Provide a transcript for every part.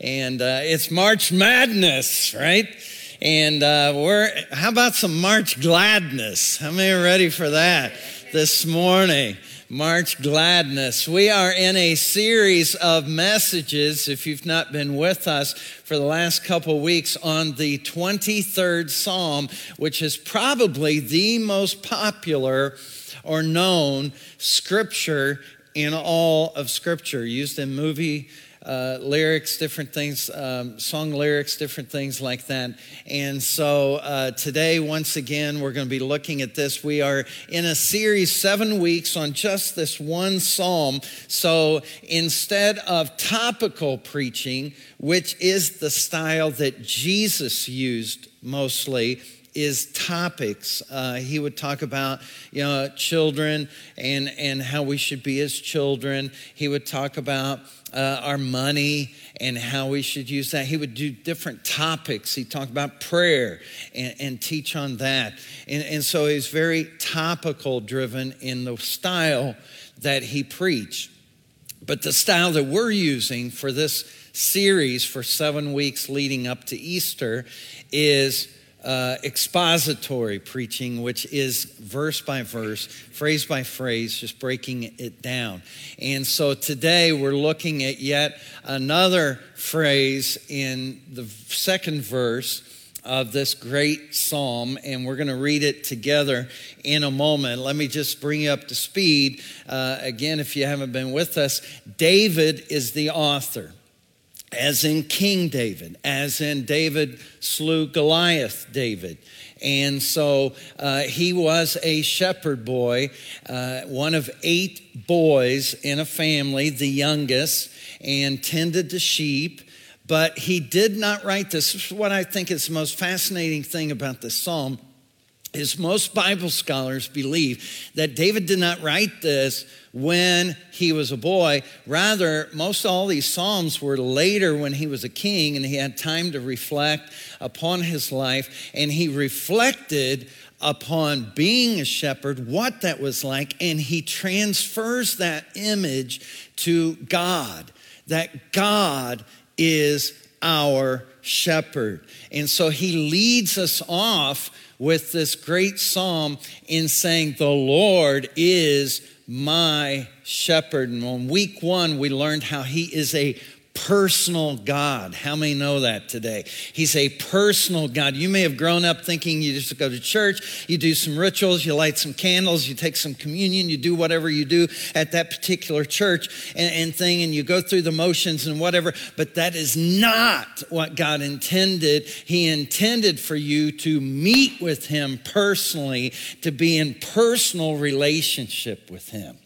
And uh, it's March Madness, right? And uh, we're, how about some March Gladness? How many are ready for that this morning? March Gladness. We are in a series of messages, if you've not been with us for the last couple weeks, on the 23rd Psalm, which is probably the most popular or known scripture in all of Scripture, used in movie uh, lyrics, different things, um, song lyrics, different things like that. And so uh, today, once again, we're going to be looking at this. We are in a series, seven weeks, on just this one psalm. So instead of topical preaching, which is the style that Jesus used mostly, is topics. Uh, he would talk about, you know, children and, and how we should be as children. He would talk about uh, our money and how we should use that. He would do different topics. He'd talk about prayer and, and teach on that. And, and so he's very topical driven in the style that he preached. But the style that we're using for this series for seven weeks leading up to Easter is uh, expository preaching, which is verse by verse, phrase by phrase, just breaking it down. And so today we're looking at yet another phrase in the second verse of this great psalm, and we're going to read it together in a moment. Let me just bring you up to speed. Uh, again, if you haven't been with us, David is the author as in King David, as in David slew Goliath, David. And so uh, he was a shepherd boy, uh, one of eight boys in a family, the youngest, and tended to sheep. But he did not write this. This is what I think is the most fascinating thing about this psalm is most Bible scholars believe that David did not write this when he was a boy. Rather, most all these Psalms were later when he was a king and he had time to reflect upon his life and he reflected upon being a shepherd, what that was like, and he transfers that image to God, that God is our shepherd. And so he leads us off with this great psalm in saying, The Lord is my shepherd. And on week one, we learned how he is a personal God. How many know that today? He's a personal God. You may have grown up thinking you just go to church, you do some rituals, you light some candles, you take some communion, you do whatever you do at that particular church and, and thing, and you go through the motions and whatever. But that is not what God intended. He intended for you to meet with Him personally, to be in personal relationship with Him.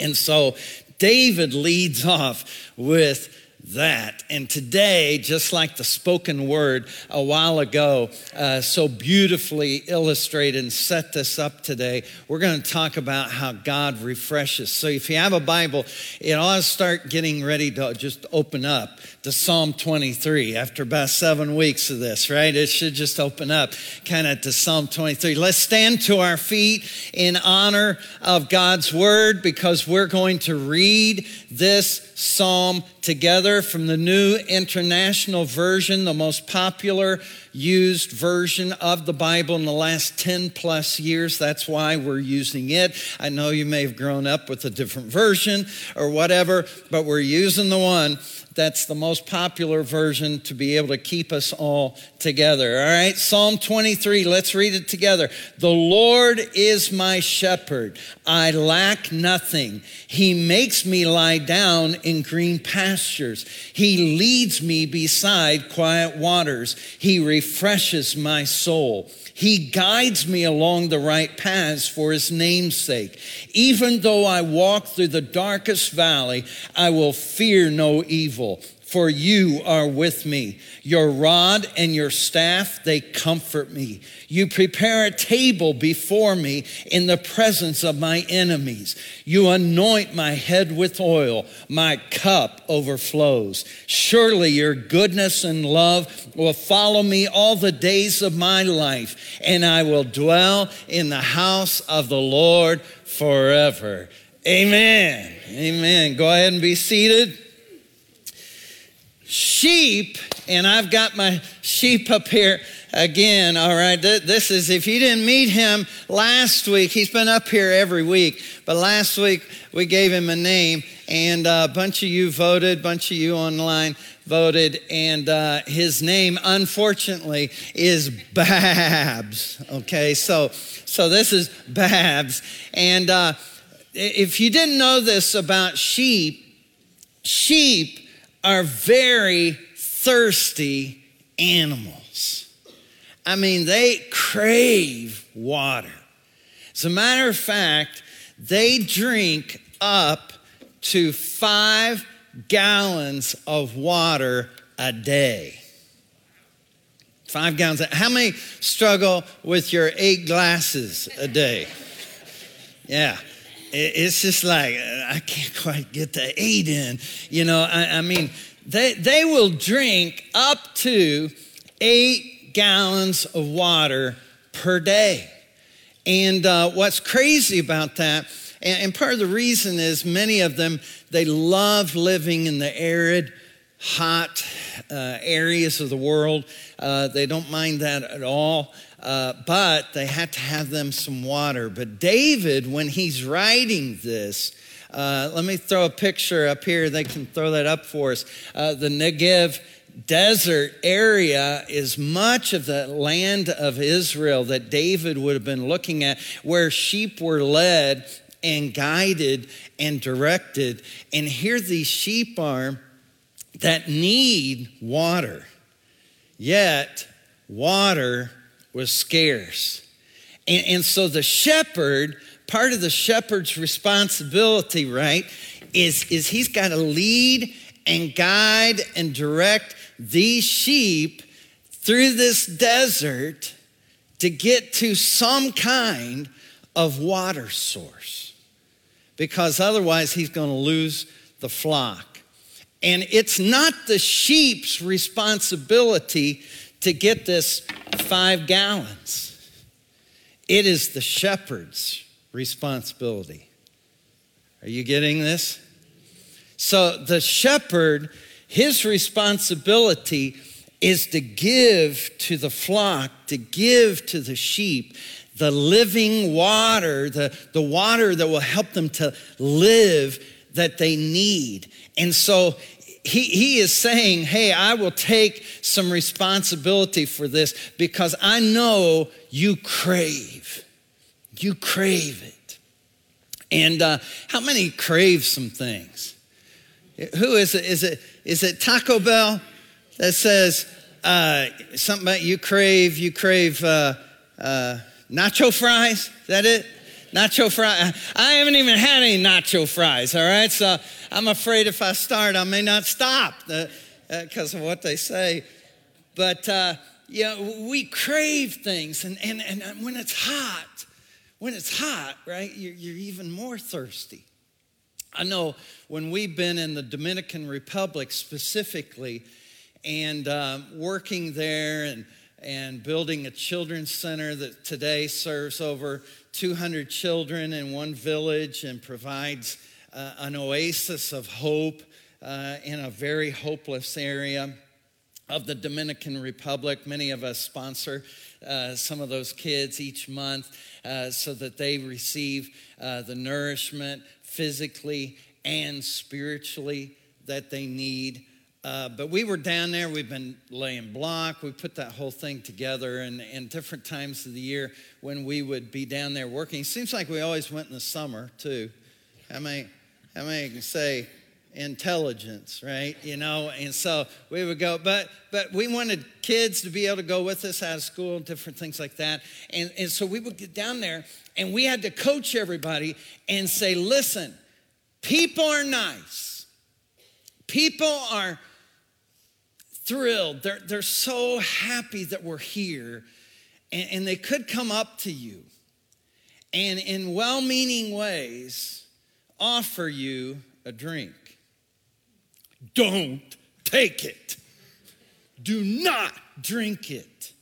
And so David leads off with that. And today, just like the spoken word a while ago, uh, so beautifully illustrated and set this up today, we're going to talk about how God refreshes. So if you have a Bible, it ought to start getting ready to just open up to Psalm 23 after about seven weeks of this, right? It should just open up kind of to Psalm 23. Let's stand to our feet in honor of God's word because we're going to read this psalm together from the New International Version, the most popular used version of the Bible in the last 10 plus years. That's why we're using it. I know you may have grown up with a different version or whatever, but we're using the one that's the most popular version to be able to keep us all together. All right, Psalm 23, let's read it together. The Lord is my shepherd, I lack nothing. He makes me lie down in green pastures, He leads me beside quiet waters, He refreshes my soul. He guides me along the right paths for his name's sake. Even though I walk through the darkest valley, I will fear no evil for you are with me. Your rod and your staff, they comfort me. You prepare a table before me in the presence of my enemies. You anoint my head with oil. My cup overflows. Surely your goodness and love will follow me all the days of my life, and I will dwell in the house of the Lord forever. Amen. Amen. Go ahead and be seated. Sheep, and I've got my sheep up here again. All right, this is if you didn't meet him last week, he's been up here every week, but last week we gave him a name, and a bunch of you voted, bunch of you online voted, and uh, his name, unfortunately, is Babs. Okay, so so this is Babs, and uh, if you didn't know this about sheep, sheep are very thirsty animals. I mean, they crave water. As a matter of fact, they drink up to five gallons of water a day. Five gallons. How many struggle with your eight glasses a day? Yeah. It's just like, I can't quite get the eight in. You know, I, I mean, they, they will drink up to eight gallons of water per day. And uh, what's crazy about that, and, and part of the reason is many of them, they love living in the arid, hot uh, areas of the world. Uh, they don't mind that at all. Uh, but they had to have them some water. But David, when he's writing this, uh, let me throw a picture up here. They can throw that up for us. Uh, the Negev desert area is much of the land of Israel that David would have been looking at, where sheep were led and guided and directed. And here these sheep are that need water. Yet, water was scarce. And, and so the shepherd, part of the shepherd's responsibility, right, is, is he's got to lead and guide and direct these sheep through this desert to get to some kind of water source because otherwise he's going to lose the flock. And it's not the sheep's responsibility to get this five gallons. It is the shepherd's responsibility. Are you getting this? So the shepherd, his responsibility is to give to the flock, to give to the sheep the living water, the, the water that will help them to live that they need. And so he, he is saying, Hey, I will take some responsibility for this because I know you crave. You crave it. And uh, how many crave some things? Who is it? Is it, is it Taco Bell that says uh, something about you crave, you crave uh, uh nacho fries? Is that it? Nacho fries. I haven't even had any nacho fries, all right? So I'm afraid if I start, I may not stop because uh, uh, of what they say. But, uh, yeah, we crave things. And, and, and when it's hot, when it's hot, right, you're, you're even more thirsty. I know when we've been in the Dominican Republic specifically and um, working there and, and building a children's center that today serves over 200 children in one village and provides uh, an oasis of hope uh, in a very hopeless area of the Dominican Republic. Many of us sponsor uh, some of those kids each month uh, so that they receive uh, the nourishment physically and spiritually that they need. Uh, but we were down there, we've been laying block, we put that whole thing together, and, and different times of the year when we would be down there working. It seems like we always went in the summer, too. How many, how many can say intelligence, right? You know, and so we would go, but but we wanted kids to be able to go with us out of school, different things like that. And, and so we would get down there and we had to coach everybody and say, listen, people are nice. People are thrilled. They're, they're so happy that we're here. And, and they could come up to you and, in well meaning ways, offer you a drink. Don't take it. Do not drink it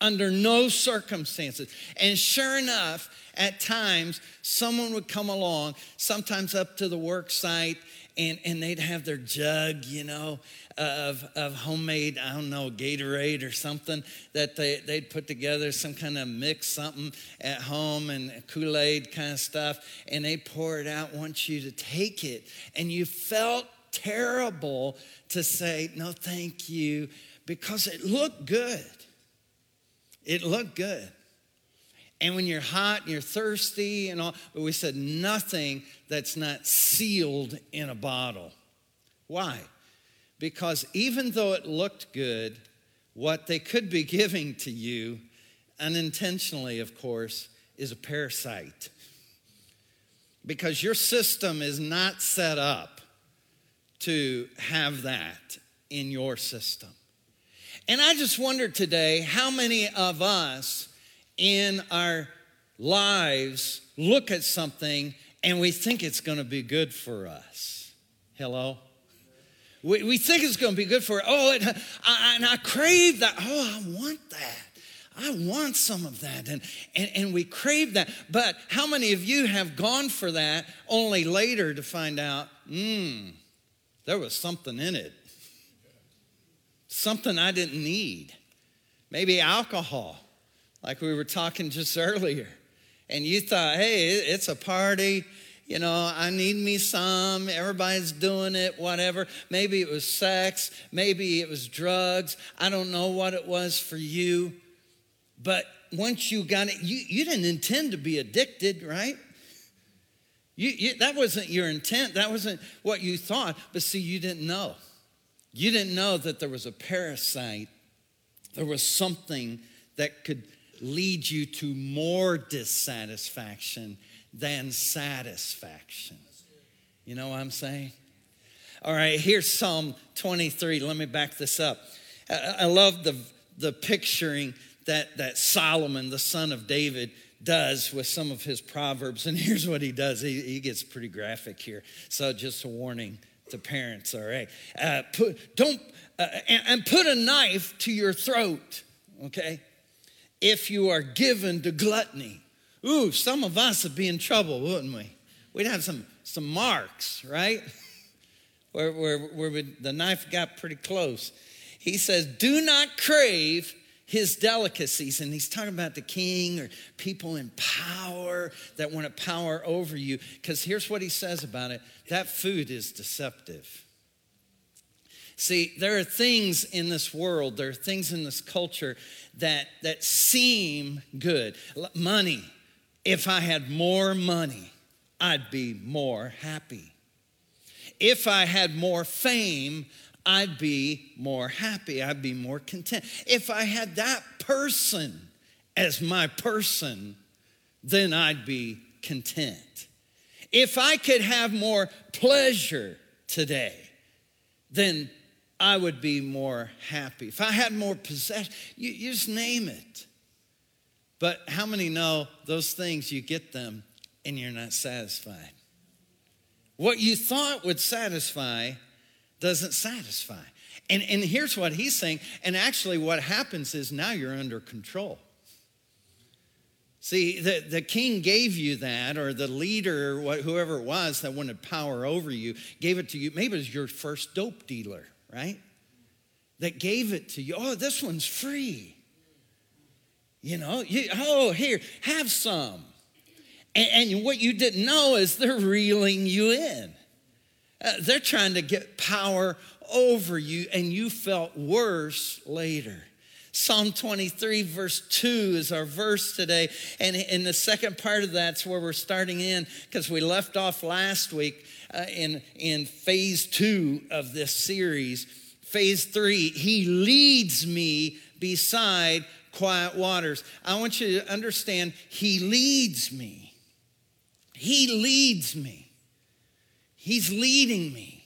under no circumstances. And sure enough, at times, someone would come along, sometimes up to the work site, and, and they'd have their jug, you know, of, of homemade, I don't know, Gatorade or something that they, they'd put together, some kind of mix, something at home and Kool Aid kind of stuff, and they pour it out, want you to take it. And you felt terrible to say, no, thank you, because it looked good. It looked good. And when you're hot and you're thirsty and all, but we said nothing that's not sealed in a bottle. Why? Because even though it looked good, what they could be giving to you, unintentionally, of course, is a parasite. Because your system is not set up to have that in your system. And I just wonder today how many of us in our lives look at something and we think it's going to be good for us. Hello? We, we think it's going to be good for, oh, it, I, and I crave that. Oh, I want that. I want some of that. And, and, and we crave that. But how many of you have gone for that only later to find out, hmm, there was something in it? Something I didn't need. Maybe alcohol, like we were talking just earlier. And you thought, hey, it's a party you know, I need me some. Everybody's doing it, whatever. Maybe it was sex. Maybe it was drugs. I don't know what it was for you. But once you got it, you, you didn't intend to be addicted, right? You, you, that wasn't your intent. That wasn't what you thought. But see, you didn't know. You didn't know that there was a parasite. There was something that could lead you to more dissatisfaction than satisfaction. You know what I'm saying? All right, here's Psalm 23. Let me back this up. I love the, the picturing that, that Solomon, the son of David, does with some of his proverbs. And here's what he does he, he gets pretty graphic here. So, just a warning to parents, all right? Uh, put, don't, uh, and, and put a knife to your throat, okay? If you are given to gluttony Ooh, some of us would be in trouble, wouldn't we? We'd have some, some marks, right? where where, where we, the knife got pretty close. He says, Do not crave his delicacies. And he's talking about the king or people in power that want to power over you. Because here's what he says about it that food is deceptive. See, there are things in this world, there are things in this culture that, that seem good. Money, if I had more money, I'd be more happy. If I had more fame, I'd be more happy. I'd be more content. If I had that person as my person, then I'd be content. If I could have more pleasure today, then I would be more happy. If I had more possession, you, you just name it. But how many know those things, you get them and you're not satisfied? What you thought would satisfy doesn't satisfy. And, and here's what he's saying. And actually, what happens is now you're under control. See, the, the king gave you that, or the leader, whoever it was that wanted power over you, gave it to you. Maybe it was your first dope dealer, right? That gave it to you. Oh, this one's free. You know, you, oh, here, have some. And, and, what you didn't know is they're reeling you in. Uh, they're trying to get power over you, and you felt worse later. Psalm 23, verse 2 is our verse today. And in the second part of that's where we're starting in because we left off last week uh, in, in phase two of this series. Phase three, He leads me beside quiet waters. I want you to understand, He leads me. He leads me. He's leading me.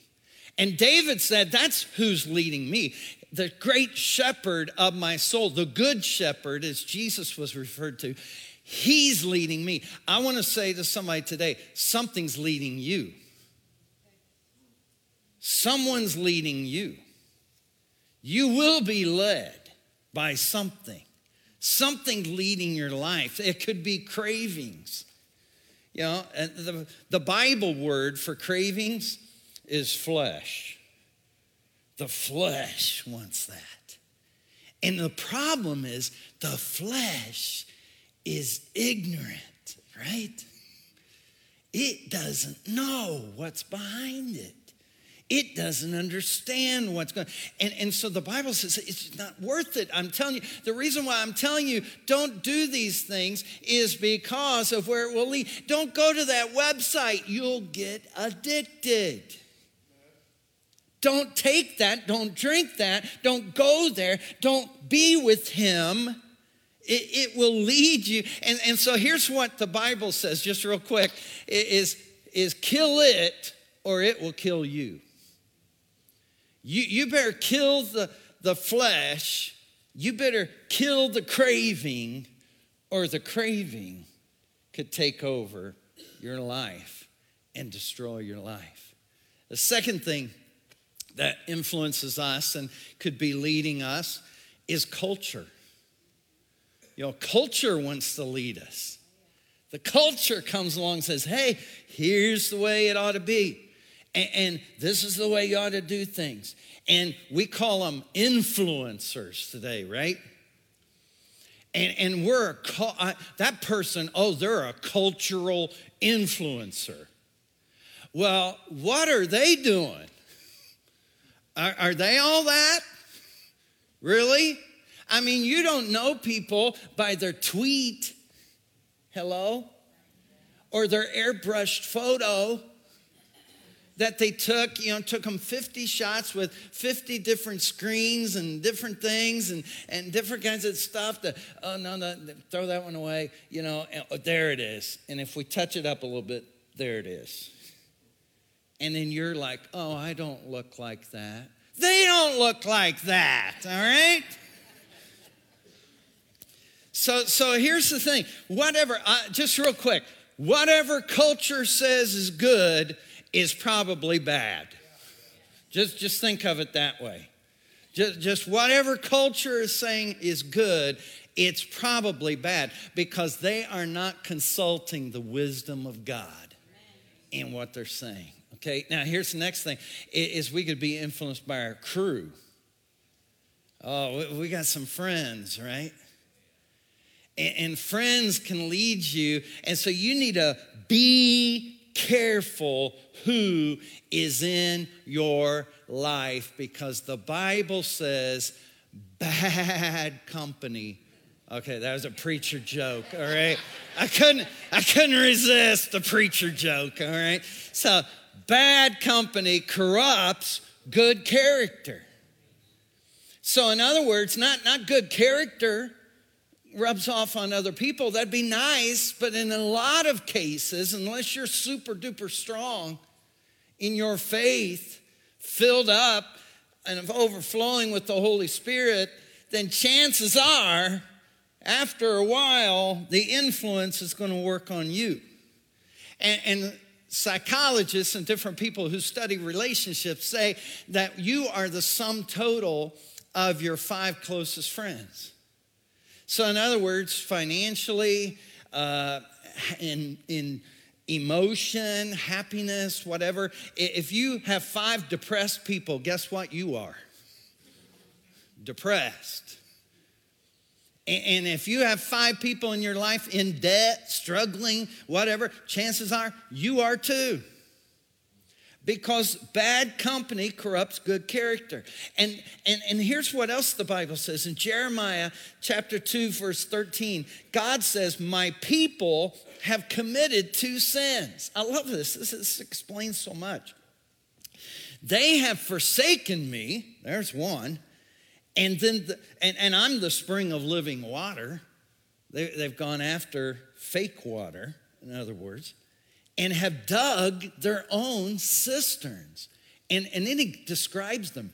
And David said, That's who's leading me. The great shepherd of my soul, the good shepherd, as Jesus was referred to, He's leading me. I want to say to somebody today something's leading you. Someone's leading you. You will be led by something something leading your life. It could be cravings. You know, and the, the Bible word for cravings is flesh. The flesh wants that. And the problem is the flesh is ignorant, right? It doesn't know what's behind it. It doesn't understand what's going and, and so the Bible says it's not worth it. I'm telling you, the reason why I'm telling you don't do these things is because of where it will lead. Don't go to that website, you'll get addicted. Don't take that, don't drink that, don't go there, don't be with him. It, it, will lead you. And, and so here's what the Bible says, just real quick, is, is kill it or it will kill you. You, you better kill the, the flesh, you better kill the craving, or the craving could take over your life and destroy your life. The second thing that influences us and could be leading us is culture. You know, culture wants to lead us. The culture comes along and says, hey, here's the way it ought to be. And, and this is the way you ought to do things. And we call them influencers today, right? And, and we're a, that person, oh, they're a cultural influencer. Well, what are they doing? Are, are they all that? Really? I mean, you don't know people by their tweet, hello, or their airbrushed photo that they took, you know, took them 50 shots with 50 different screens and different things and, and different kinds of stuff. To, oh, no, no, throw that one away, you know, and, oh, there it is. And if we touch it up a little bit, there it is. And then you're like, oh, I don't look like that. They don't look like that, all right? So, so here's the thing whatever, uh, just real quick, whatever culture says is good is probably bad. Just, just think of it that way. Just, just whatever culture is saying is good, it's probably bad because they are not consulting the wisdom of God in what they're saying. Okay, now here's the next thing is we could be influenced by our crew. Oh, we got some friends, right? And friends can lead you. And so you need to be careful who is in your life because the Bible says bad company. Okay, that was a preacher joke, all right? I couldn't I couldn't resist the preacher joke, all right? So bad company corrupts good character. So in other words, not, not good character rubs off on other people, that'd be nice, but in a lot of cases, unless you're super duper strong in your faith, filled up and overflowing with the Holy Spirit, then chances are, after a while, the influence is going to work on you. And, and psychologists and different people who study relationships say that you are the sum total of your five closest friends. So, in other words, financially, uh, in, in emotion, happiness, whatever, if you have five depressed people, guess what you are? Depressed. And if you have five people in your life in debt, struggling, whatever, chances are you are too because bad company corrupts good character. And, and, and here's what else the Bible says in Jeremiah chapter 2, verse 13 God says, My people have committed two sins. I love this. This, this explains so much. They have forsaken me, there's one, and then the, and, and I'm the spring of living water. They, they've gone after fake water, in other words and have dug their own cisterns. And, and then he describes them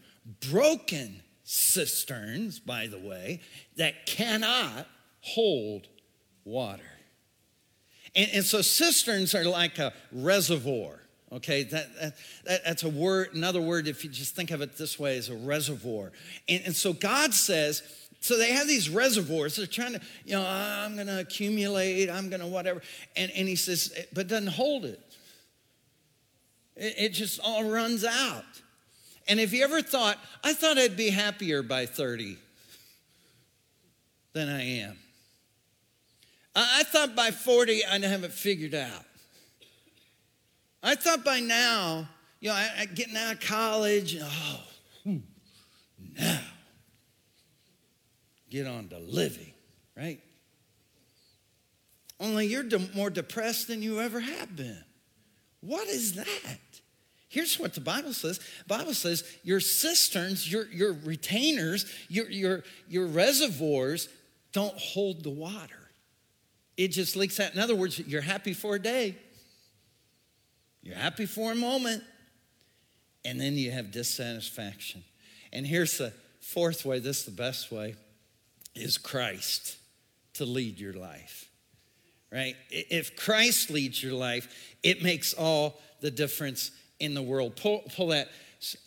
broken cisterns, by the way, that cannot hold water. And, and so cisterns are like a reservoir. Okay, that, that, that, that's a word, another word, if you just think of it this way, is a reservoir. And, and so God says, so they have these reservoirs. They're trying to, you know, ah, I'm going to accumulate, I'm going to whatever. And, and he says, but doesn't hold it. It, it just all runs out. And if you ever thought, I thought I'd be happier by 30 than I am. I, thought by 40 I'd have it figured out. I thought by now, you know, I, I getting out of college, oh, hmm, now get on to living, right? Only you're de- more depressed than you ever have been. What is that? Here's what the Bible says. Bible says your cisterns, your, your retainers, your, your, your reservoirs don't hold the water. It just leaks out. In other words, you're happy for a day. You're happy for a moment. And then you have dissatisfaction. And here's the fourth way, this is the best way, is Christ to lead your life. Right? If Christ leads your life, it makes all the difference in the world. Pull, pull that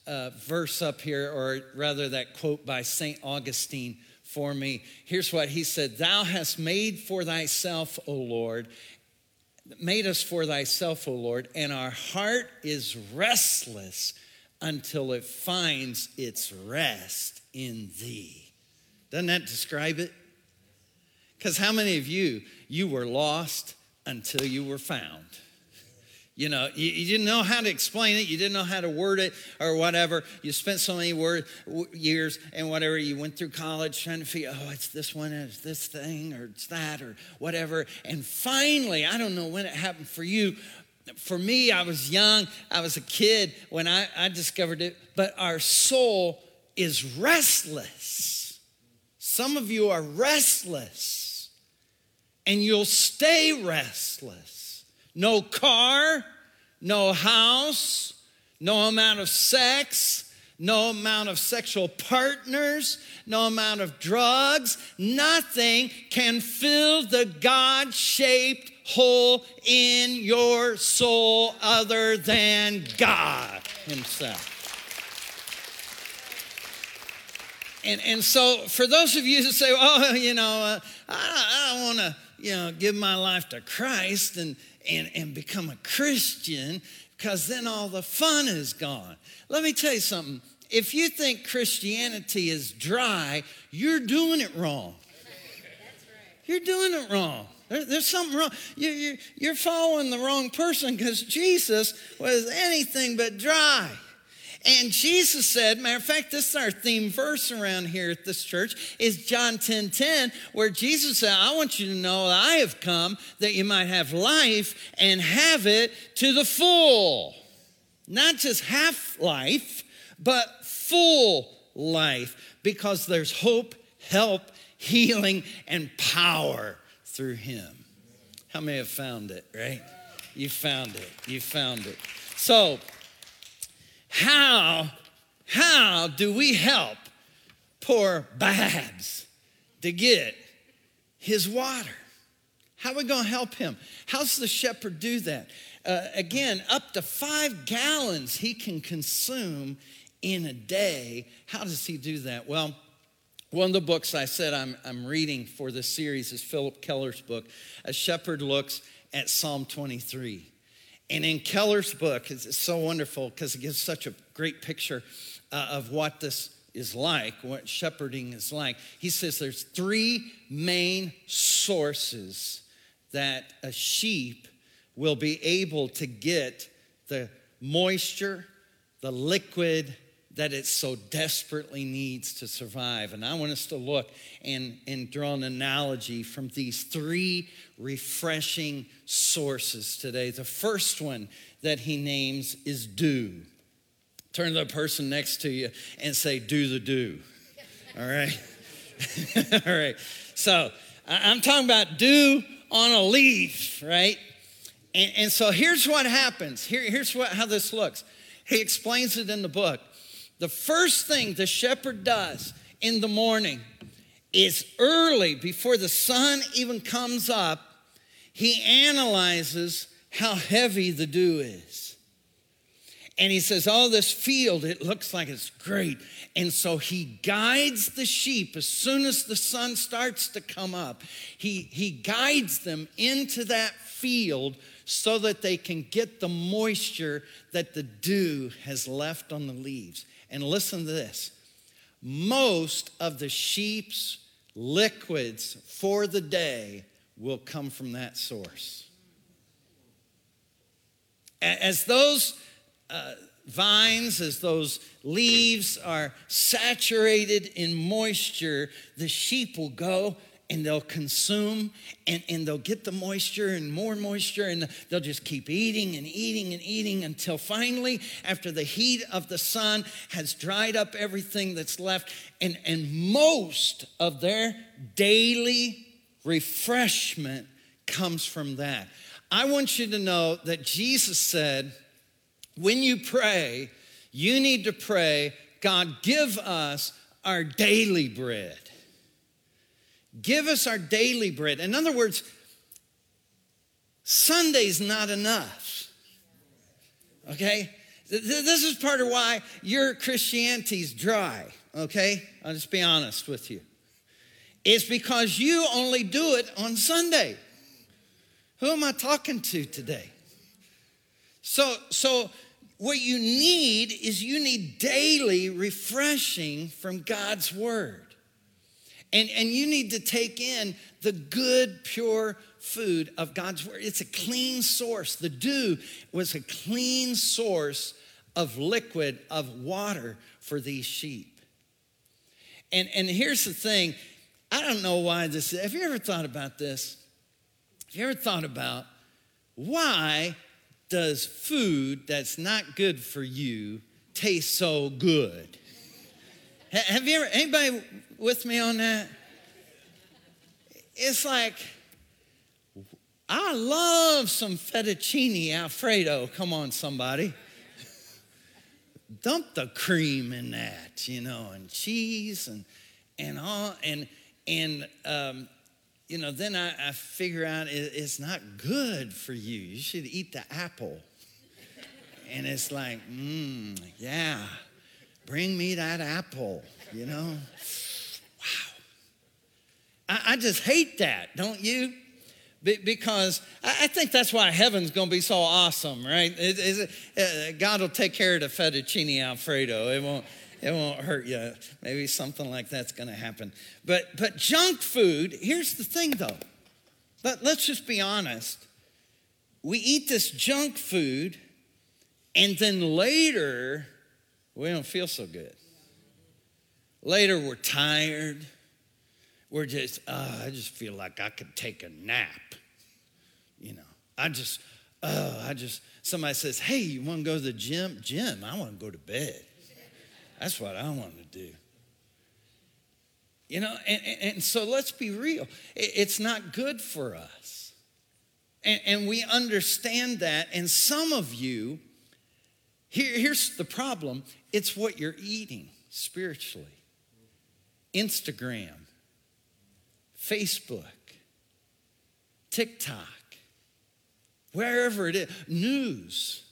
uh, verse up here, or rather that quote by St. Augustine for me. Here's what he said Thou hast made for thyself, O Lord, made us for thyself, O Lord, and our heart is restless until it finds its rest in thee. Doesn't that describe it? Because how many of you, you were lost until you were found? You know, you, you, didn't know how to explain it. You didn't know how to word it or whatever. You spent so many word, years and whatever. You went through college trying to figure, oh, it's this one, it's this thing, or it's that, or whatever. And finally, I don't know when it happened for you. For me, I was young. I was a kid when I, I discovered it. But our soul is restless. Some of you are restless, and you'll stay restless no car, no house, no amount of sex, no amount of sexual partners, no amount of drugs, nothing can fill the God shaped hole in your soul other than God Himself. And, and so, for those of you who say, oh, you know, uh, I, I want to, you know, give my life to Christ and, and, and become a Christian because then all the fun is gone. Let me tell you something. If you think Christianity is dry, you're doing it wrong. You're doing it wrong. There, there's something wrong. You, you, you're following the wrong person because Jesus was anything but dry. And Jesus said, matter of fact, this is our theme verse around here at this church, is John 10 10, where Jesus said, I want you to know that I have come that you might have life and have it to the full. Not just half life, but full life, because there's hope, help, healing, and power through Him. How many have found it, right? You found it. You found it. So, how, how do we help poor Babs to get his water? How are we going to help him? How's the shepherd do that? Uh, again, up to five gallons he can consume in a day. How does he do that? Well, one of the books I said I'm, I'm reading for this series is Phillip Keller's book, A Shepherd Looks at Psalm 23. And in Keller's book, it's so wonderful because it gives such a great picture uh, of what this is like, what shepherding is like. He says there's three main sources that a sheep will be able to get the moisture, the liquid, that it so desperately needs to survive. And I want us to look and, and draw an analogy from these three refreshing sources today. The first one that he names is dew. Turn to the person next to you and say, Do the dew. All right? All right. So I'm talking about dew on a leaf, right? And, and so here's what happens. Here, here's what, how this looks. He explains it in the book. The first thing the shepherd does in the morning is early, before the sun even comes up, he analyzes how heavy the dew is. And he says, Oh, this field, it looks like it's great. And so he guides the sheep as soon as the sun starts to come up. He, he guides them into that field so that they can get the moisture that the dew has left on the leaves. And listen to this most of the sheep's liquids for the day will come from that source. As those uh, vines, as those leaves are saturated in moisture, the sheep will go and they'll consume and, and they'll get the moisture and more moisture and they'll just keep eating and eating and eating until finally, after the heat of the sun has dried up everything that's left, and, and most of their daily refreshment comes from that. I want you to know that Jesus said, when you pray, you need to pray, God, give us our daily bread. Give us our daily bread. In other words, Sunday's not enough. Okay? This is part of why your Christianity's dry. Okay? I'll just be honest with you. It's because you only do it on Sunday. Who am I talking to today? So, so what you need is you need daily refreshing from God's word. And, and you need to take in the good, pure food of God's word. It's a clean source. The dew was a clean source of liquid, of water for these sheep. And, and here's the thing I don't know why this is. Have you ever thought about this? Have you ever thought about why does food that's not good for you taste so good? Have you ever, anybody with me on that? It's like, I love some fettuccine alfredo. Come on, somebody. Dump the cream in that, you know, and cheese and and all and and um, you know. Then I, I figure out it, it's not good for you. You should eat the apple. And it's like, mmm, yeah, bring me that apple you know? Wow. I, I just hate that, don't you? Be, because I, think that's why heaven's to be so awesome, right? It, it, uh, God will take care of the fettuccine alfredo. It won't. It won't hurt you. Maybe something like that's to happen. But but junk food. Here's the thing, though. Let, let's just be honest. We eat this junk food, and then later we don't feel so good. Later, we're tired. We're just, uh, I just feel like I could take a nap. You know, I just, oh, I just, somebody says, hey, you want to go to the gym? Gym, I want to go to bed. That's what I want to do. You know, and, and so let's be real. It's not good for us. And, and we understand that. And some of you, here, here's the problem it's what you're eating spiritually. Instagram, Facebook, TikTok, wherever it is, news.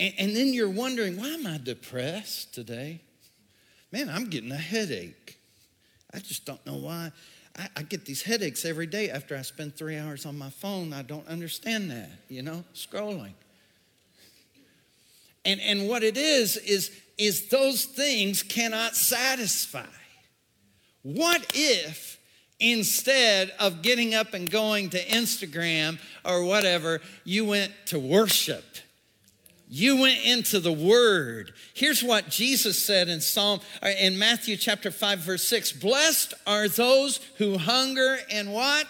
And, and, then you're wondering, why am I depressed today? Man, I'm getting a headache. I just don't know why. I, I get these headaches every day after I spend three hours on my phone. I don't understand that, you know, scrolling. And, and what it is, is is those things cannot satisfy. What if instead of getting up and going to Instagram or whatever, you went to worship? You went into the word. Here's what Jesus said in Psalm uh, in Matthew chapter 5 verse 6. Blessed are those who hunger and what?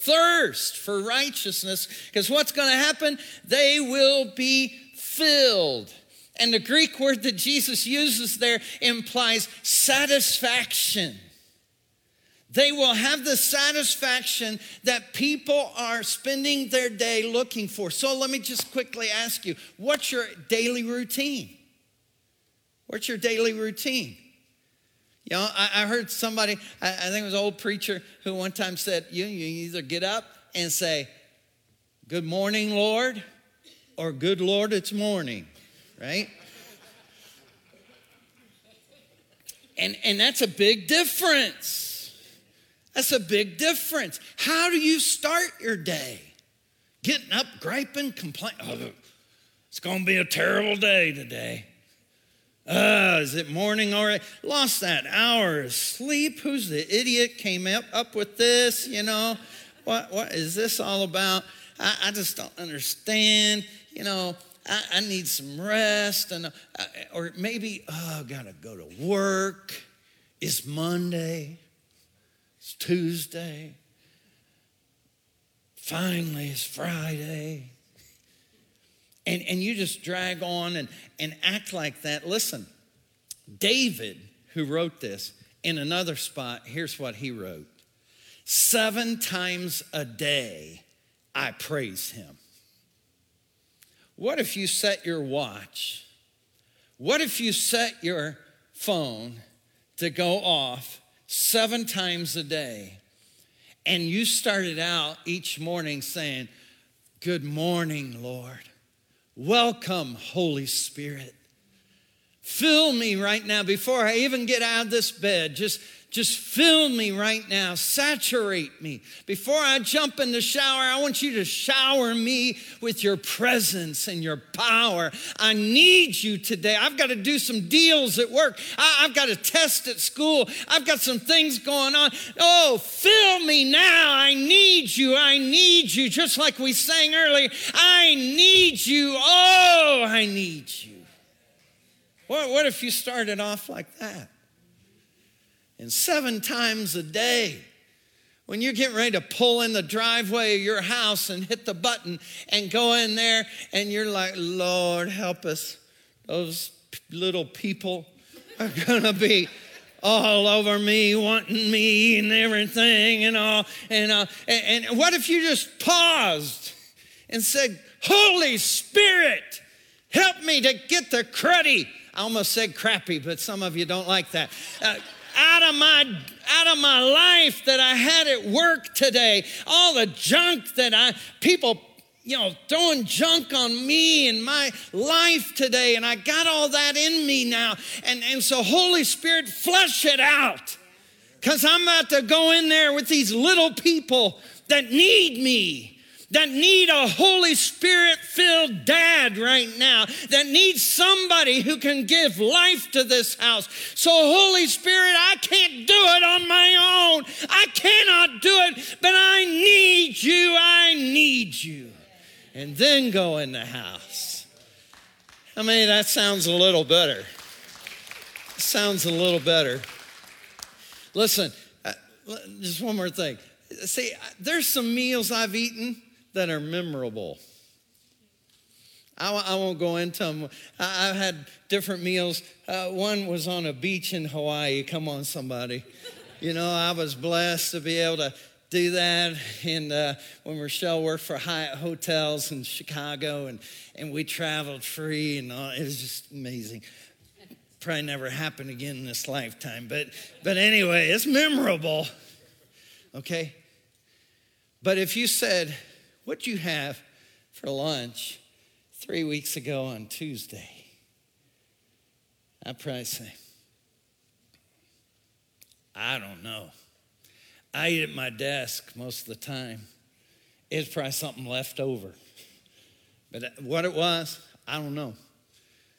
Thirst for righteousness. Because what's going to happen? They will be filled. And the Greek word that Jesus uses there implies satisfaction. They will have the satisfaction that people are spending their day looking for. So let me just quickly ask you what's your daily routine? What's your daily routine? You know, I, I heard somebody, I, I, think it was an old preacher who one time said, you, you either get up and say, Good morning, Lord, or Good Lord, it's morning right? And, and that's a big difference. That's a big difference. How do you start your day? getting up, griping, complaining. Oh, it's going to be a terrible day today. Uh, is it morning already? Lost that hour of sleep. Who's the idiot came up, up with this? You know, what, what is this all about? I, I just don't understand. You know, I, I need some rest. and uh, Or maybe, oh, I got to go to work. It's Monday. It's Tuesday. Finally, it's Friday and, and you just drag on and, and act like that. Listen, David, who wrote this, in another spot, here's what he wrote Seven times a day I praise him. What if you set your watch? What if you set your phone to go off seven times a day and you started out each morning saying, Good morning, Lord. Welcome, Holy Spirit. Fill me right now before I even get out of this bed. Just, just fill me right now. Saturate me. Before I jump in the shower, I want you to shower me with your presence and your power. I need you today. I've got to do some deals at work. I, have got a test at school. I've got some things going on. Oh, fill me now. I need you. I need you. Just like we sang earlier, I need you. Oh, I need you. What, what if you started off like that? And seven times a day, when you're getting ready to pull in the driveway of your house and hit the button and go in there, and you're like, Lord, help us. Those little people are to be all over me, wanting me and everything and all. And, uh, and, and what if you just paused and said, Holy Spirit, help me to get the cruddy I almost said crappy, but some of you don't like that. Uh, out of my out of my life that I had at work today, all the junk that I people you know throwing junk on me and my life today. And I got all that in me now. And and so Holy Spirit flush it out. Cuz I'm about to go in there with these little people that need me that need a Holy Spirit filled dad right now, that needs somebody who can give life to this house. So, Holy Spirit, I can't do it on my own. I cannot do it, but I need you. I need you. And then go in the house. I mean, that sounds a little better. Sounds a little better. Listen, uh, just one more thing. See, there's some meals I've eaten that are memorable. I, I won't go into them. I, have had different meals. Uh, one was on a beach in Hawaii. Come on, somebody. You know, I was blessed to be able to do that. And uh, when Rochelle worked for Hyatt Hotels in Chicago, and, and we traveled free, and all, it was just amazing. Probably never happen again in this lifetime, but but anyway, it's memorable. Okay. But if you said, What'd you have for lunch three weeks ago on Tuesday? I'd probably say, I don't know. I eat at my desk most of the time. It's probably something left over. But what it was, I don't know.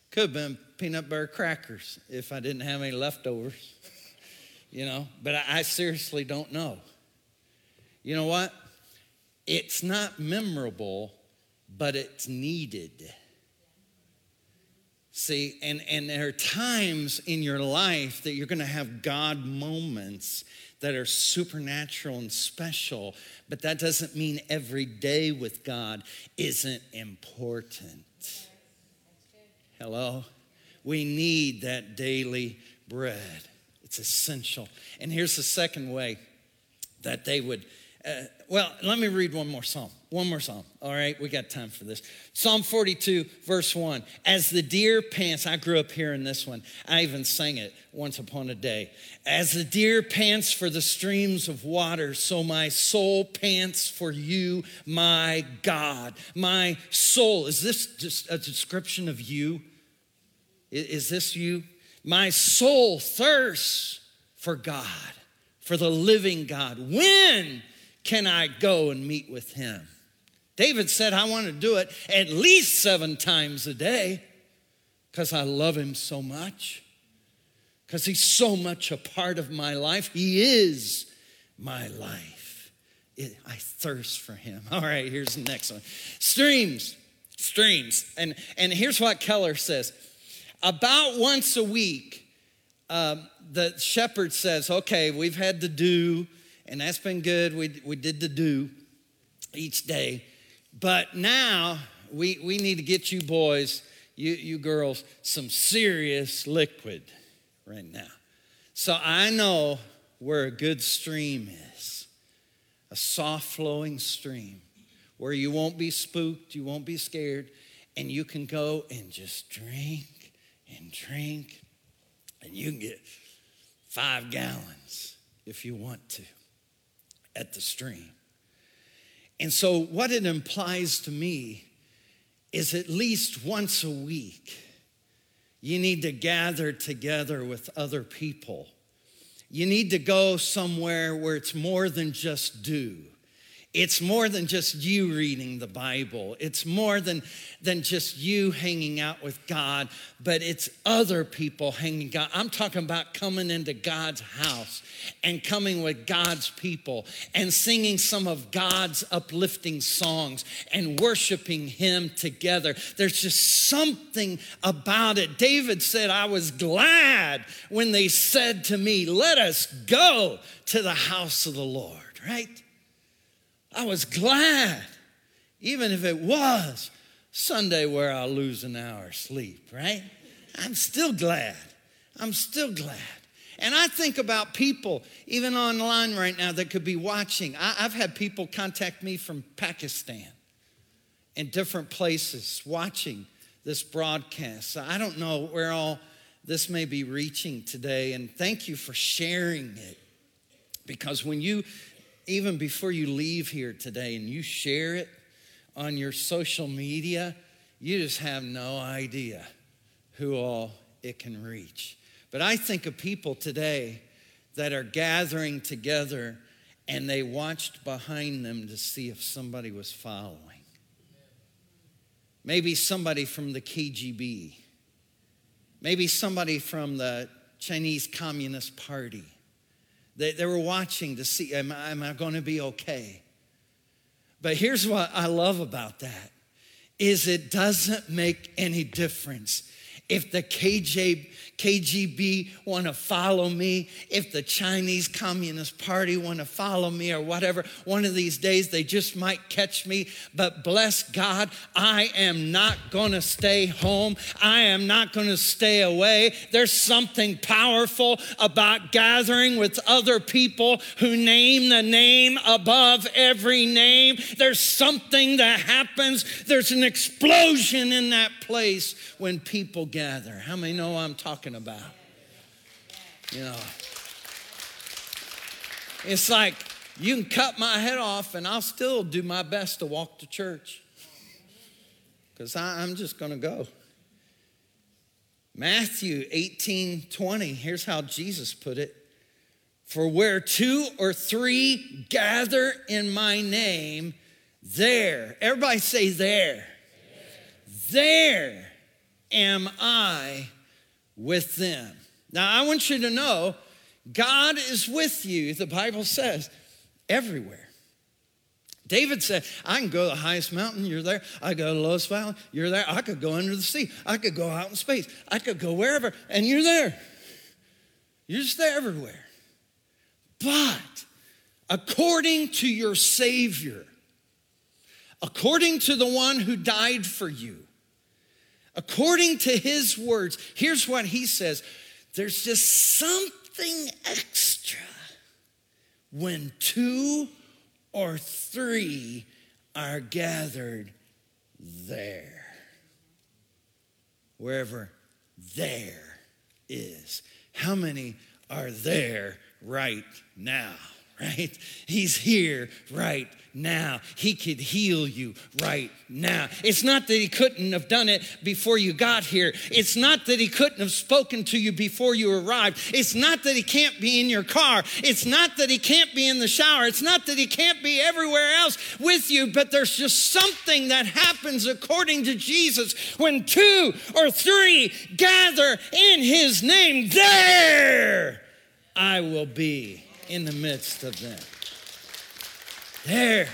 Could have been peanut butter crackers if I didn't have any leftovers, you know, but I, I seriously don't know. You know what? It's not memorable, but it's needed. See, and, and there are times in your life that you're going to have God moments that are supernatural and special, but that doesn't mean every day with God isn't important. Hello? We need that daily bread, it's essential. And here's the second way that they would uh, well, let me read one more psalm. One more psalm. All right, we got time for this. Psalm 42, verse 1. As the deer pants, I grew up hearing this one. I even sang it once upon a day. As the deer pants for the streams of water, so my soul pants for you, my God. My soul. Is this just a description of you? Is this you? My soul thirsts for God, for the living God. When? Can I go and meet with him? David said, I want to do it at least seven times a day because I love him so much, because he's so much a part of my life. He is my life. It, I thirst for him. All right, here's the next one streams. Streams. And, and here's what Keller says about once a week, um, the shepherd says, Okay, we've had the dew, and that's been good. We, we did the dew each day. But now we, we need to get you boys, you, you girls, some serious liquid right now. So I know where a good stream is a soft flowing stream where you won't be spooked, you won't be scared, and you can go and just drink and drink, and you can get five gallons if you want to at the stream. And so, what it implies to me is at least once a week, you need to gather together with other people. You need to go somewhere where it's more than just dew. It's more than just you reading the Bible. It's more than, than just you hanging out with God, but it's other people hanging out. I'm talking about coming into God's house and coming with God's people and singing some of God's uplifting songs and worshiping Him together. There's just something about it. David said, I was glad when they said to me, Let us go to the house of the Lord, right? I was glad, even if it was Sunday where I'll lose an hour's sleep, right? I'm still glad. I'm still glad. And I think about people, even online right now, that could be watching. I, have had people contact me from Pakistan and different places watching this broadcast. So I don't know where all this may be reaching today. And thank you for sharing it. Because when you even before you leave here today and you share it on your social media, you just have no idea who all it can reach. But I think of people today that are gathering together and they watched behind them to see if somebody was following. Maybe somebody from the KGB, maybe somebody from the Chinese Communist Party they, they were watching to see, am I, am I going to be okay? But here's what I love about that is it doesn't make any difference if the KJ, KGB want to follow me, if the Chinese Communist Party want to follow me or whatever, one of these days they just might catch me. But bless God, I am not going to stay home. I am not going to stay away. There's something powerful about gathering with other people who name the name above every name. There's something that happens, there's an explosion in that place when people gather. How many know I'm talking about? You know, it's like you can cut my head off and I'll still do my best to walk to church because I'm just going to go. Matthew 18 20, here's how Jesus put it. For where two or three gather in my name, there, everybody say there, there am I with them. Now, I want you to know God is with you, the Bible says, everywhere. David said, I can go to the highest mountain, you're there. I go to the lowest valley, you're there. I could go under the sea. I could go out in space. I could go wherever, and you're there. You're just there everywhere. But according to your Savior, according to the one who died for you, According to his words, here's what he says there's just something extra when two or three are gathered there. Wherever there is. How many are there right now? Right? He's here right now. He could heal you right now. It's not that he couldn't have done it before you got here. It's not that he couldn't have spoken to you before you arrived. It's not that he can't be in your car. It's not that he can't be in the shower. It's not that he can't be everywhere else with you, but there's just something that happens according to Jesus when two or three gather in his name. There I will be in the midst of them there.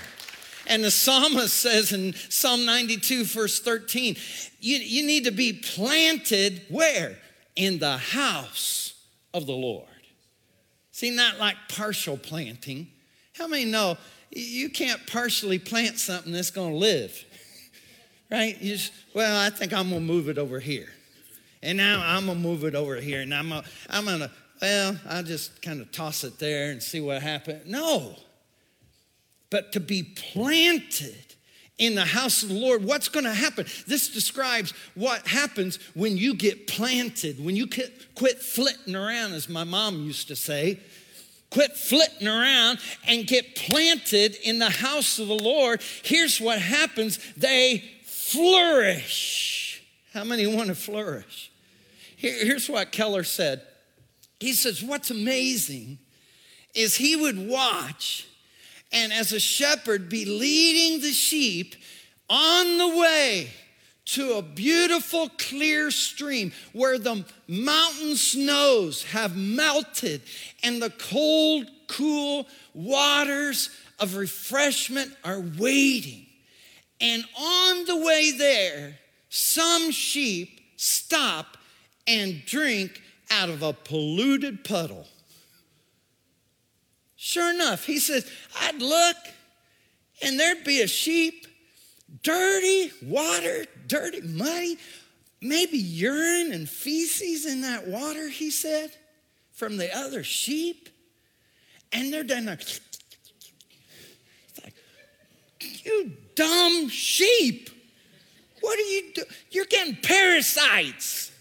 And the psalmist says in Psalm 92, verse 13, you, you need to be planted where? In the house of the Lord. See, not like partial planting. How many know you can't partially plant something that's going to live? Right? You just, well, I think I'm going to move it over here. And now I'm going to move it over here. And I'm going I'm to, well, I'll just kind of toss it there and see what happens. No but to be planted in the house of the Lord, what's going to happen? This describes what happens when you get planted, when you quit flitting around, as my mom used to say. Quit flitting around and get planted in the house of the Lord. Here's what happens they flourish. How many want to flourish? Here's what Keller said. He says, What's amazing is he would watch and as a shepherd be leading the sheep on the way to a beautiful clear stream where the mountain snows have melted and the cold, cool waters of refreshment are waiting. And on the way there, some sheep stop and drink out of a polluted puddle. Sure enough, he says, I'd look and there'd be a sheep, dirty water, dirty, muddy, maybe urine and feces in that water, he said, from the other sheep. And they're down there. like, you dumb sheep. What are you doing? You're getting parasites.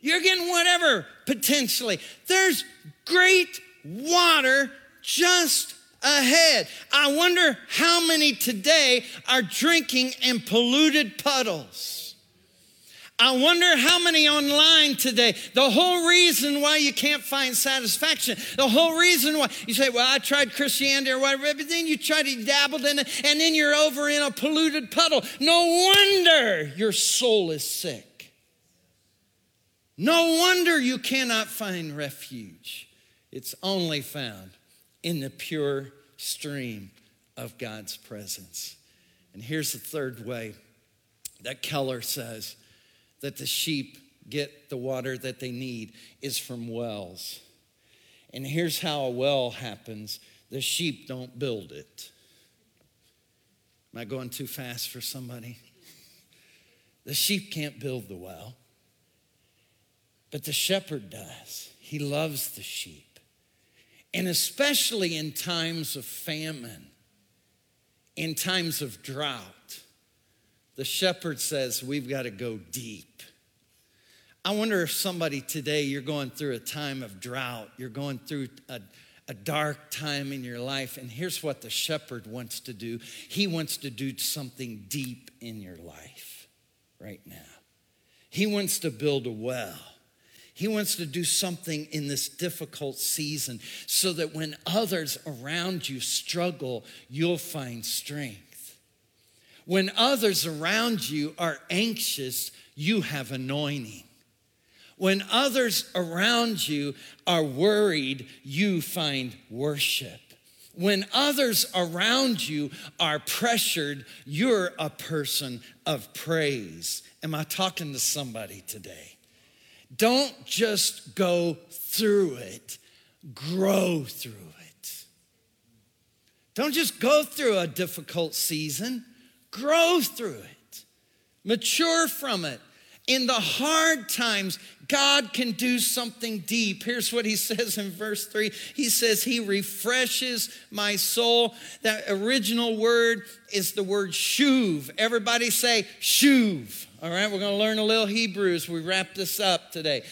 You're getting whatever potentially. There's great water just ahead. I wonder how many today are drinking in polluted puddles. I wonder how many online today. The whole reason why you can't find satisfaction, the whole reason why you say, Well, I tried Christianity or whatever, but then you try to dabble in it, and then you're over in a polluted puddle. No wonder your soul is sick. No wonder you cannot find refuge. It's only found in the pure stream of God's presence. And here's the third way that Keller says that the sheep get the water that they need is from wells. And here's how a well happens the sheep don't build it. Am I going too fast for somebody? The sheep can't build the well, but the shepherd does. He loves the sheep. And especially in times of famine, in times of drought, the shepherd says, We've got to go deep. I wonder if somebody today, you're going through a time of drought, you're going through a, a dark time in your life, and here's what the shepherd wants to do He wants to do something deep in your life right now. He wants to build a well. He wants to do something in this difficult season so that when others around you struggle, you'll find strength. When others around you are anxious, you have anointing. When others around you are worried, you find worship. When others around you are pressured, you're a person of praise. Am I talking to somebody today? Don't just go through it, grow through it. Don't just go through a difficult season, grow through it, mature from it, In the hard times, God can do something deep. Here's what he says in verse 3 He says, He refreshes my soul. That original word is the word shuv. Everybody say shuv. All right, we're going to learn a little Hebrew as we wrap this up today.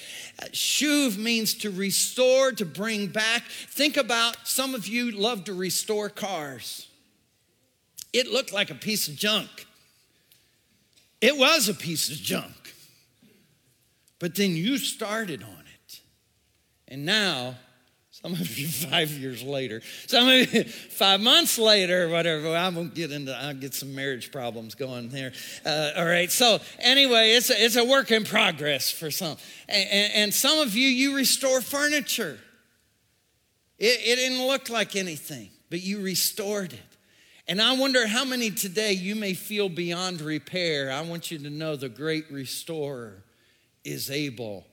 Uh, shuv means to restore, to bring back. Think about some of you love to restore cars. It looked like a piece of junk. It was a piece of junk. But then you started on it. And now some of you five years later, some of you five months later, whatever. I won't get into. I'll get some marriage problems going there. Uh, all right. So anyway, it's a, it's a work in progress for some, and, and, and some of you you restore furniture. It, it didn't look like anything, but you restored it. And I wonder how many today you may feel beyond repair. I want you to know the great restorer is able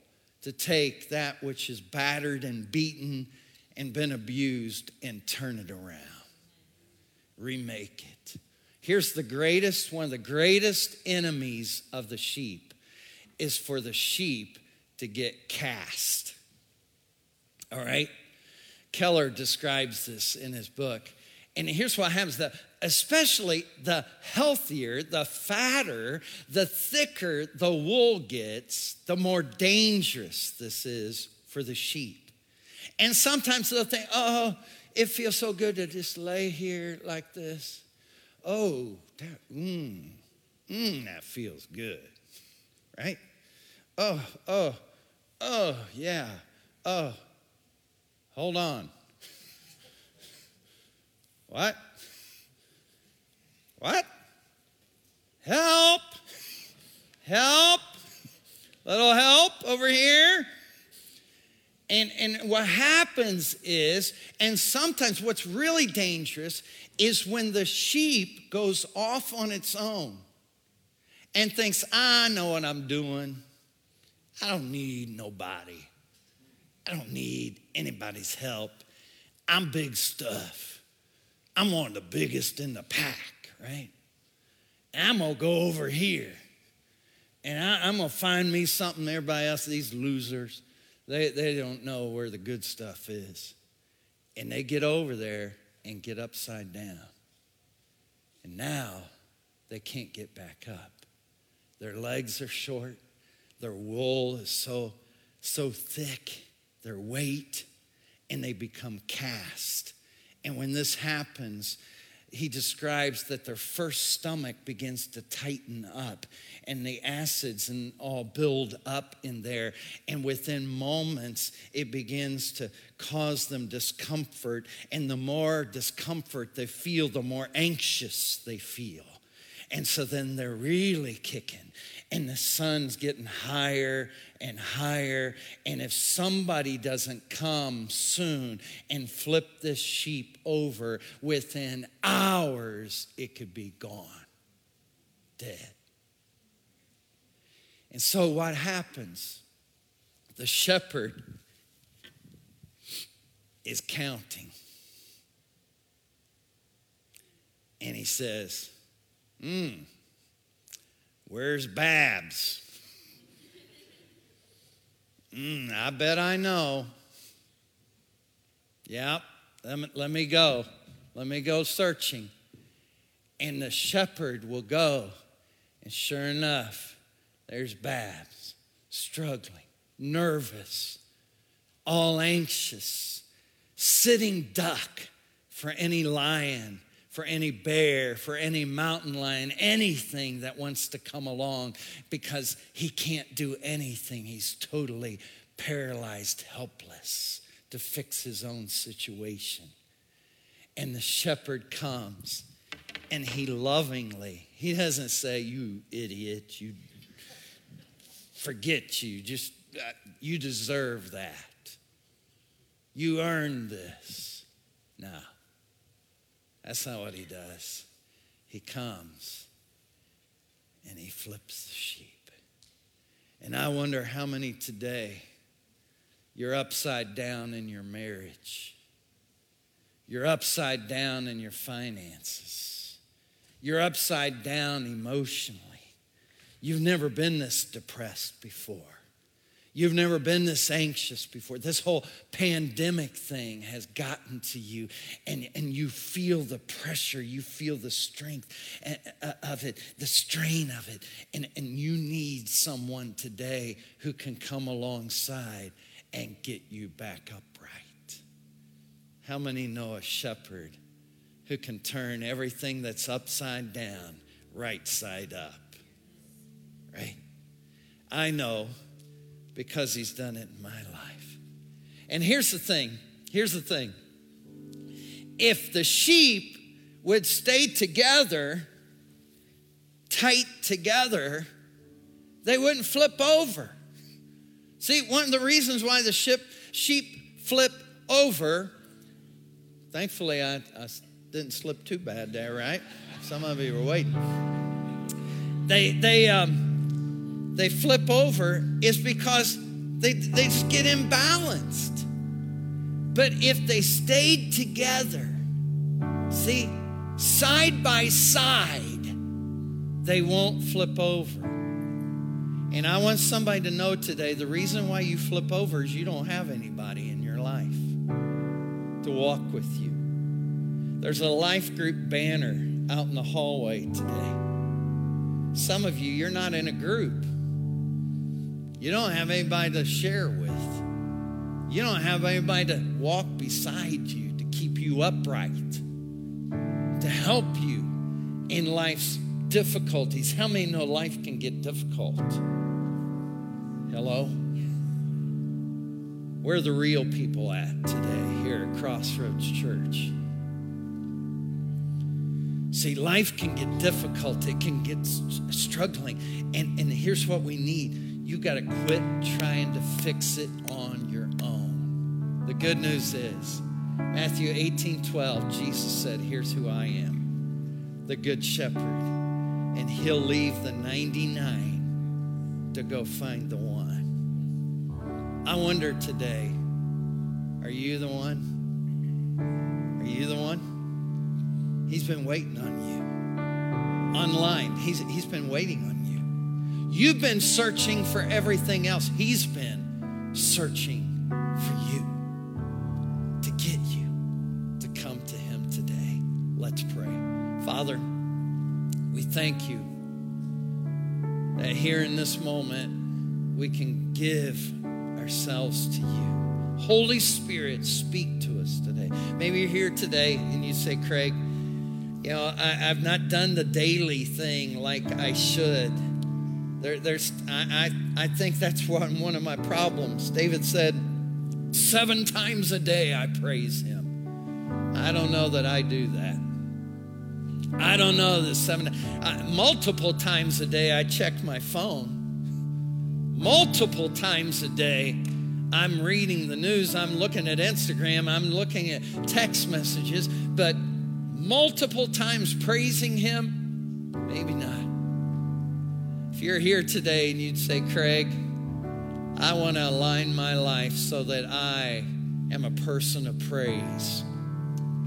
to take that which is battered and beaten and been abused and turn it around, remake it. Here's the greatest, one of the greatest enemies of the sheep is for the sheep to get cast. All right? Keller describes this in his book. And here's what happens the, especially the healthier, the fatter, the thicker the wool gets, the more dangerous this is for the sheep. And sometimes they'll think, oh, it feels so good to just lay here like this. Oh, that, mmm, that feels good, right? Oh, oh, oh, yeah, oh, hold on. What? What? Help! Help! Little help over here. And, and what happens is, and sometimes what's really dangerous is when the sheep goes off on its own and thinks, I know what I'm doing. I don't need nobody. I don't need anybody's help. I'm big stuff. I'm one of the biggest in the pack, right? I'm gonna go over here and I, am gonna find me something everybody else, these losers, they, they don't know where the good stuff is. And they get over there and get upside down. And now they can't get back up. Their legs are short, their wool is so, so thick, their weight, and they become cast and when this happens, he describes that their first stomach begins to tighten up and the acids and all build up in there. And within moments it begins to cause them discomfort. And the more discomfort they feel the more anxious they feel. And so then they're really kicking and the sun's getting higher and higher. And if somebody doesn't come soon and flip this sheep over within hours, it could be gone, dead. And so what happens? The shepherd is counting. And he says, Hmm, where's Babs? Mm, I bet I know. Yep, let me, let me go. Let me go searching. And the shepherd will go. And sure enough, there's Babs, struggling, nervous, all anxious, sitting duck for any lion for any bear, for any mountain lion, anything that wants to come along because he can't do anything. He's totally paralyzed, helpless to fix his own situation. And the shepherd comes and he lovingly, he doesn't say, You idiot, you forget you, just uh, you deserve that. You earned this. No. That's not what he does. He comes and he flips the sheep. And I wonder how many today you're upside down in your marriage. You're upside down in your finances. You're upside down emotionally. You've never been this depressed before. You've never been this anxious before. This whole pandemic thing has gotten to you, and, and you feel the pressure, you feel the strength uh, of it, the strain of it. And, and you need someone today who can come alongside and get you back upright. How many know a shepherd who can turn everything that's upside down right side up? Right? I know because he's done it in my life. And here's the thing here's the thing. If the sheep would stay together, tight together, they wouldn't flip over. See, one of the reasons why the ship, sheep flip over, thankfully I, I didn't slip too bad there, right? Some of you were waiting. They, they, um, they flip over is because they, they just get imbalanced. But if they stayed together, see, side by side, they won't flip over. And I want somebody to know today the reason why you flip over is you don't have anybody in your life to walk with you. There's a life group banner out in the hallway today. Some of you, you're not in a group. You don't have anybody to share with. You don't have anybody to walk beside you, to keep you upright, to help you in life's difficulties. How many know life can get difficult? Hello? Where are the real people at today here at Crossroads Church? See, life can get difficult, it can get struggling. And, and here's what we need you got to quit trying to fix it on your own. The good news is, Matthew 18 12, Jesus said, Here's who I am, the good shepherd, and he'll leave the 99 to go find the one. I wonder today, are you the one? Are you the one? He's been waiting on you. Online, he's, he's been waiting on you. You've been searching for everything else. He's been searching for you to get you to come to Him today. Let's pray. Father, we thank you that here in this moment we can give ourselves to you. Holy Spirit, speak to us today. Maybe you're here today and you say, Craig, you know, I, have not done the daily thing like I should. There, there's, I, I, I think that's one, one of my problems. David said, Seven times a day I praise him. I don't know that I do that. I don't know that seven, uh, multiple times a day I check my phone. Multiple times a day I'm reading the news, I'm looking at Instagram, I'm looking at text messages, but multiple times praising him, maybe not. If you're here today and you'd say, Craig, I want to align my life so that I am a person of praise,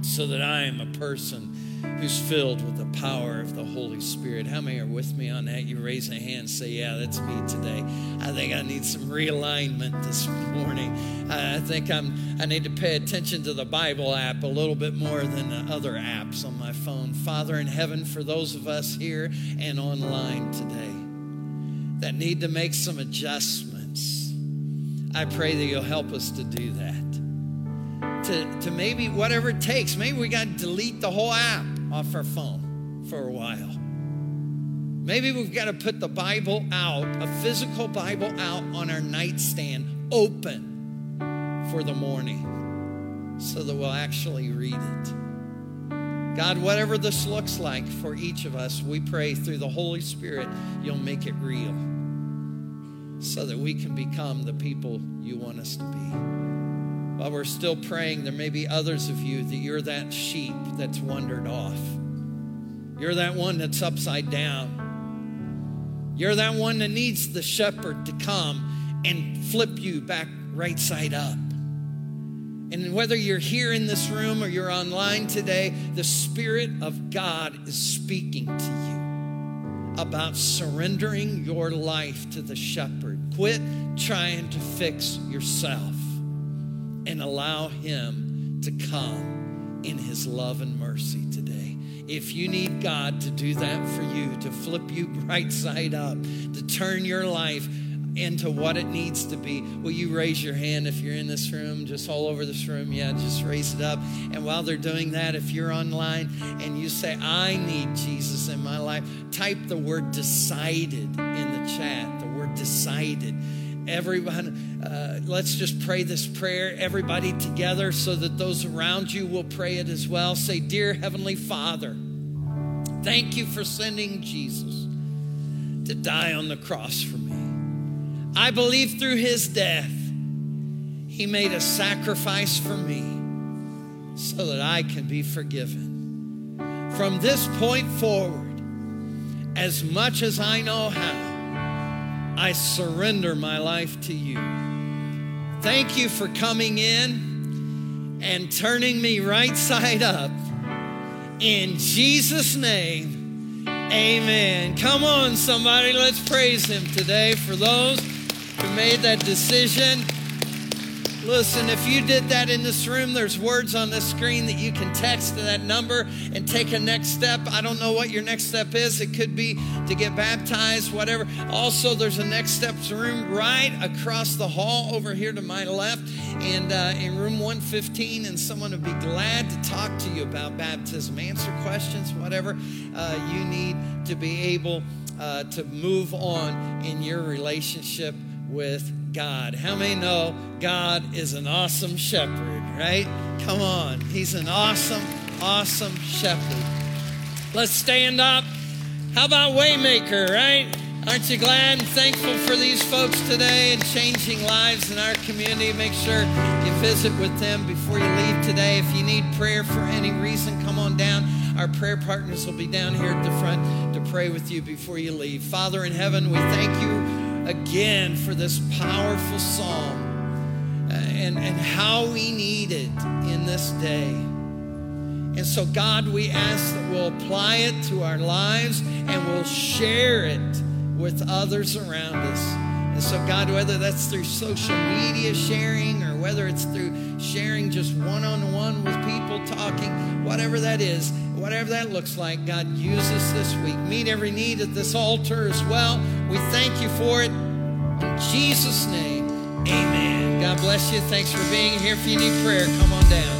so that I am a person who's filled with the power of the Holy Spirit. How many are with me on that? You raise a hand say, Yeah, that's me today. I think I need some realignment this morning. I think I'm I need to pay attention to the Bible app a little bit more than the other apps on my phone. Father in heaven, for those of us here and online today that need to make some adjustments, I pray that you'll help us to do that. To, to maybe whatever it takes. Maybe we got to delete the whole app off our phone for a while. Maybe we've got to put the Bible out, a physical Bible out on our nightstand, open for the morning, so that we'll actually read it. God, whatever this looks like for each of us, we pray through the Holy Spirit, you'll make it real so that we can become the people you want us to be. While we're still praying, there may be others of you that you're that sheep that's wandered off. You're that one that's upside down. You're that one that needs the shepherd to come and flip you back right side up. And whether you're here in this room or you're online today, the Spirit of God is speaking to you. About surrendering your life to the shepherd. Quit trying to fix yourself and allow him to come in his love and mercy today. If you need God to do that for you, to flip you right side up, to turn your life into what it needs to be. Will you raise your hand if you're in this room, just all over this room? Yeah, just raise it up. And while they're doing that, if you're online and you say, I need Jesus in my life, type the word decided in the chat. The word decided. Everyone, uh, let's just pray this prayer, everybody together, so that those around you will pray it as well. Say, Dear Heavenly Father, thank you for sending Jesus to die on the cross for me. I believe through his death, he made a sacrifice for me so that I can be forgiven. From this point forward, as much as I know how, I surrender my life to you. Thank you for coming in and turning me right side up. In Jesus' name, amen. Come on, somebody, let's praise him today for those who made that decision. Listen, if you did that in this room, there's words on the screen that you can text to that number and take a next step. I don't know what your next step is. It could be to get baptized, whatever. Also, there's a next steps room right across the hall over here to my left and uh, in room 115. And someone would be glad to talk to you about baptism, answer questions, whatever uh, you need to be able uh, to move on in your relationship with God. How many know God is an awesome shepherd, right? Come on. He's an awesome, awesome shepherd. Let's stand up. How about Waymaker, right? Aren't you glad and thankful for these folks today and changing lives in our community? Make sure you visit with them before you leave today. If you need prayer for any reason, come on down. Our prayer partners will be down here at the front to pray with you before you leave. Father in heaven, we thank you again for this powerful psalm uh, and, and how we need it in this day. And so, God, we ask that we'll apply it to our lives and we'll share it with others around us. And so, God, whether that's through social media sharing or whether it's through sharing just one on one with people talking, whatever that is, whatever that looks like, God, use us this week. Meet every need at this altar as well. We thank you for it. In Jesus' name, amen. God bless you. Thanks for being here. If you need prayer, come on down.